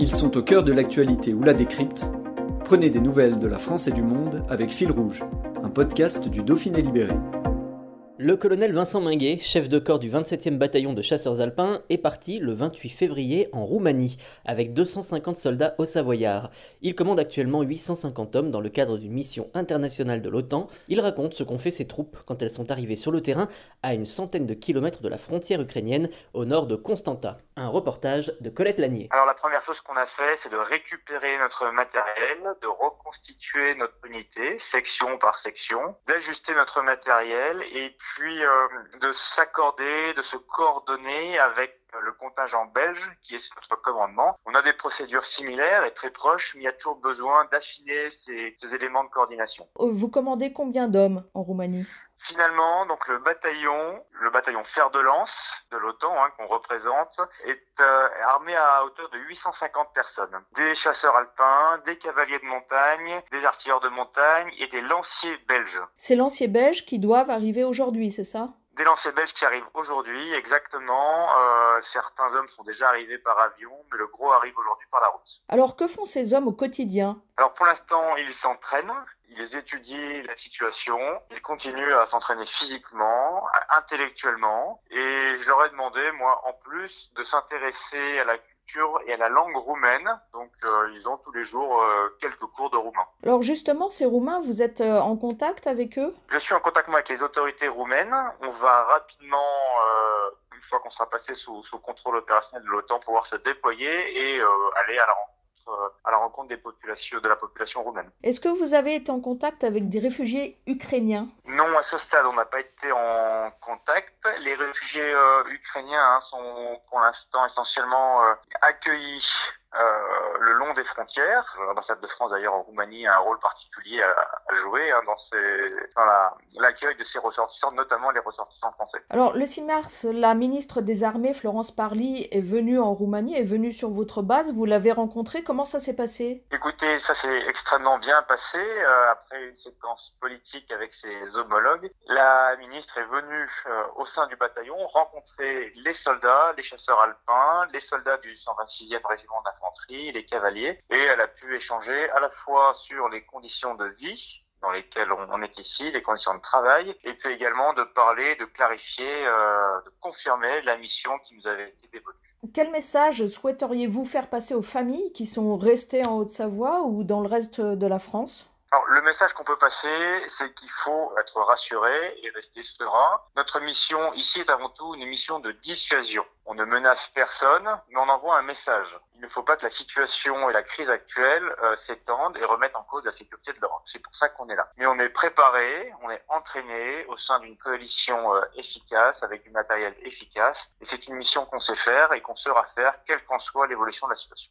Ils sont au cœur de l'actualité ou la décrypte. Prenez des nouvelles de la France et du monde avec Fil Rouge, un podcast du Dauphiné Libéré. Le colonel Vincent Minguet, chef de corps du 27e bataillon de chasseurs alpins, est parti le 28 février en Roumanie avec 250 soldats au Savoyard. Il commande actuellement 850 hommes dans le cadre d'une mission internationale de l'OTAN. Il raconte ce qu'ont fait ses troupes quand elles sont arrivées sur le terrain à une centaine de kilomètres de la frontière ukrainienne au nord de Constanta. Un reportage de Colette Lanier. Alors la première chose qu'on a fait, c'est de récupérer notre matériel, de reconstituer notre unité, section par section, d'ajuster notre matériel et puis euh, de s'accorder, de se coordonner avec le contingent belge qui est sur notre commandement. On a des procédures similaires et très proches, mais il y a toujours besoin d'affiner ces, ces éléments de coordination. Vous commandez combien d'hommes en Roumanie? Finalement, donc le bataillon, le bataillon fer de lance de l'OTAN hein, qu'on représente, est euh, armé à hauteur de 850 personnes. Des chasseurs alpins, des cavaliers de montagne, des artilleurs de montagne et des lanciers belges. C'est lanciers belges qui doivent arriver aujourd'hui, c'est ça? Des lanciers belges qui arrivent aujourd'hui, exactement. Euh, certains hommes sont déjà arrivés par avion, mais le gros arrive aujourd'hui par la route. Alors que font ces hommes au quotidien? Alors pour l'instant, ils s'entraînent, ils étudient la situation, ils continuent à s'entraîner physiquement, intellectuellement, et je leur ai demandé, moi, en plus, de s'intéresser à la culture et à la langue roumaine. Donc euh, ils ont tous les jours euh, quelques cours de roumain. Alors justement, ces Roumains, vous êtes euh, en contact avec eux? Je suis en contact moi, avec les autorités roumaines. On va rapidement, une fois qu'on sera passé sous, sous contrôle opérationnel de l'OTAN, pouvoir se déployer et euh, aller à la rencontre euh, à la rencontre des populations, de la population roumaine. Est-ce que vous avez été en contact avec des réfugiés ukrainiens? Non, à ce stade, on n'a pas été en contact. Les réfugiés euh, ukrainiens hein, sont pour l'instant essentiellement accueillis euh, des frontières. L'ambassade de France, d'ailleurs, en Roumanie, a un rôle particulier à, à jouer hein, dans, ces, dans la, l'accueil de ces ressortissants, notamment les ressortissants français. Alors, le 6 mars, la ministre des Armées, Florence Parly, est venue en Roumanie, est venue sur votre base. Vous l'avez rencontrée. Comment ça s'est passé? Écoutez, ça s'est extrêmement bien passé. Euh, après une séquence politique avec ses homologues, la ministre est venue euh, au sein du bataillon rencontrer les soldats, les chasseurs alpins, les soldats du 126e régiment d'infanterie, les cavaliers, et elle a pu échanger à la fois sur les conditions de vie dans lesquelles on est ici, les conditions de travail, et puis également de parler, de clarifier, euh, de confirmer la mission qui nous avait été dévolue. Quel message souhaiteriez-vous faire passer aux familles qui sont restées en Haute-Savoie ou dans le reste de la France? Alors, le message qu'on peut passer, c'est qu'il faut être rassuré et rester serein. Notre mission ici est avant tout une mission de dissuasion. On ne menace personne, mais on envoie un message. Il ne faut pas que la situation et la crise actuelle euh, s'étendent et remettent en cause la sécurité de l'Europe. C'est pour ça qu'on est là. Mais on est préparé, on est entraîné au sein d'une coalition euh, efficace, avec du matériel efficace. Et c'est une mission qu'on sait faire et qu'on saura faire, quelle qu'en soit l'évolution de la situation.